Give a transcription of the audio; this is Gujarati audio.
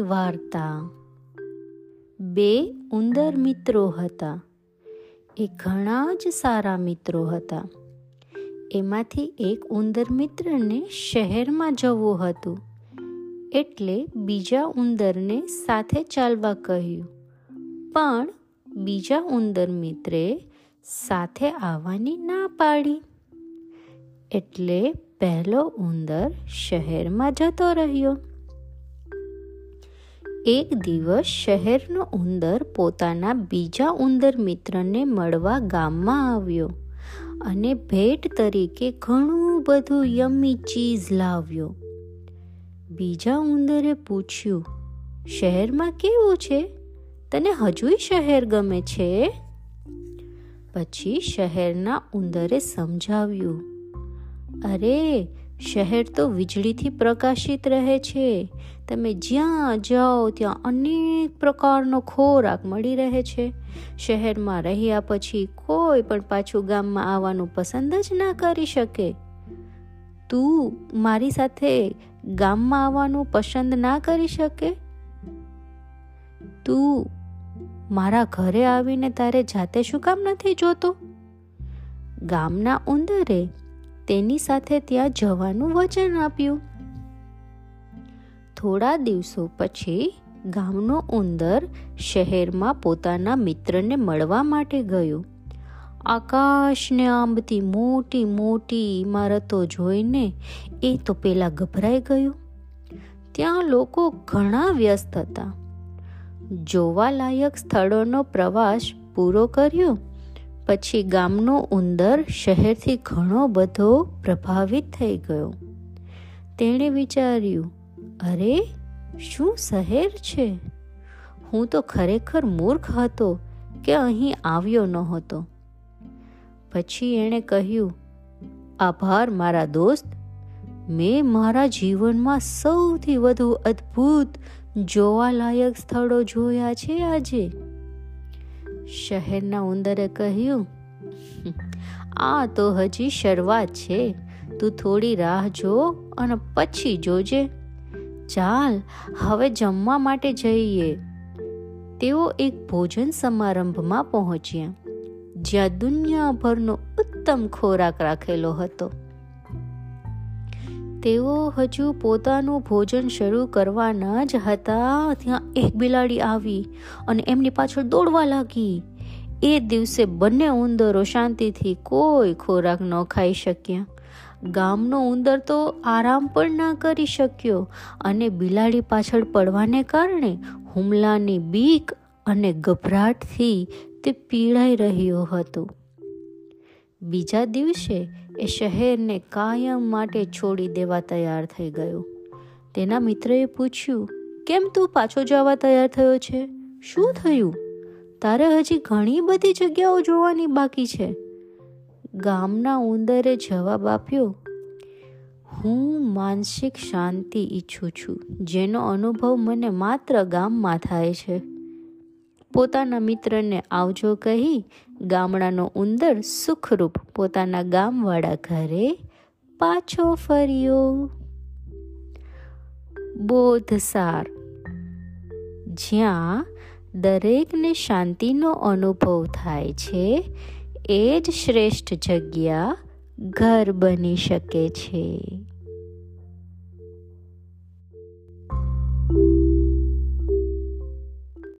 વાર્તા બે ઉંદર મિત્રો હતા એ ઘણા જ સારા મિત્રો હતા એમાંથી એક ઉંદર મિત્રને શહેરમાં જવું હતું એટલે બીજા ઉંદરને સાથે ચાલવા કહ્યું પણ બીજા ઉંદર મિત્રે સાથે આવવાની ના પાડી એટલે પહેલો ઉંદર શહેરમાં જતો રહ્યો. એક દિવસ શહેરનો ઉંદર પોતાના બીજા ઉંદર મિત્રને મળવા ગામમાં આવ્યો અને ભેટ તરીકે ઘણું બધું યમ્મી ચીઝ લાવ્યો. બીજા ઉંદરે પૂછ્યું, શહેરમાં કેવું છે? તને હજુય શહેર ગમે છે? પછી શહેરના ઉંદરે સમજાવ્યું અરે, શહેર તો વીજળીથી પ્રકાશિત રહે છે. તમે જ્યાં જાઓ, ત્યાં અનેક પ્રકારનો ખોરાક મળી રહે છે. શહેરમાં રહ્યા પછી કોઈ પણ પાછું ગામમાં આવવાનું પસંદ જ ના કરી શકે. તું મારી સાથે ગામમાં આવવાનું પસંદ ના કરી શકે? તું મારા ઘરે આવીને તારે જાતે શું કામ નથી જોતો? ગામના ઉંદરે તેની સાથે ત્યાં જવાનું વચન આપ્યું. થોડા દિવસો પછી ગામનો ઉંદર શહેરમાં પોતાના મિત્રને મળવા માટે ગયો. આકાશને આંબતી મોટી મોટી ઇમારતો જોઈને એ તો પેલા ગભરાઈ ગયું. ત્યાં લોકો ઘણા વ્યસ્ત હતા. જોવાલાયક સ્થળોનો પ્રવાસ પૂરો કર્યો. પછી ગામનો ઉંદર શહેરથી ઘણો બધો પ્રભાવિત થઈ ગયો. તેણે વિચાર્યું, અરે, શું શહેર છે? હું તો ખરેખર મૂર્ખ હતો કે અહીં આવ્યો નહોતો. પછી એણે કહ્યું, આભાર મારા દોસ્ત. મેં મારા જીવનમાં સૌથી વધુ અદ્ભુત જોવાલાયક સ્થળો જોયા છે આજે. શહેરના ઉંદરે કહ્યું, આ તો હજી શરૂઆત છે. તું થોડી રાહ જો અને પછી જોજે. ચાલ, હવે જમવા માટે જઈએ. તેઓ એક ભોજન સમારંભમાં પહોંચ્યા, જ્યાં દુનિયાભરનો ઉત્તમ ખોરાક રાખેલો હતો. તેઓ હજુ પોતાનું ભોજન શરૂ કરવાના જ હતા. ત્યાં એક બિલાડી આવી અને એમની પાછળ દોડવા લાગી. એ દિવસે બંને ઉંદરો શાંતિથી કોઈ ખોરાક ન ખાઈ શક્યા. ગામનો ઉંદર તો આરામ પણ ના કરી શક્યો અને બિલાડી પાછળ પડવાને કારણે હુમલાની બીક અને ગભરાટથી તે પીડાઈ રહ્યો હતો. બીજા દિવસે એ શહેરને કાયમ માટે છોડી દેવા તૈયાર થઈ ગયો. તેના મિત્રએ પૂછ્યું, કેમ તું પાછો જવા તૈયાર થયો છે? શું થયું? તારે હજી ઘણી બધી જગ્યાઓ જોવાની બાકી છે. ગામના ઉંદરે જવાબ આપ્યો, હું માનસિક શાંતિ ઈચ્છું છું, જેનો અનુભવ મને માત્ર ગામમાં થાય છે. પોતાના મિત્રને આવજો કહી ગામડાનો ઉંદર સુખરૂપ પોતાના ગામવાળા ઘરે પાછો ફર્યો. બોધસાર. જ્યાં દરેકને શાંતિનો અનુભવ થાય છે, એ જ શ્રેષ્ઠ જગ્યા ઘર બની શકે છે.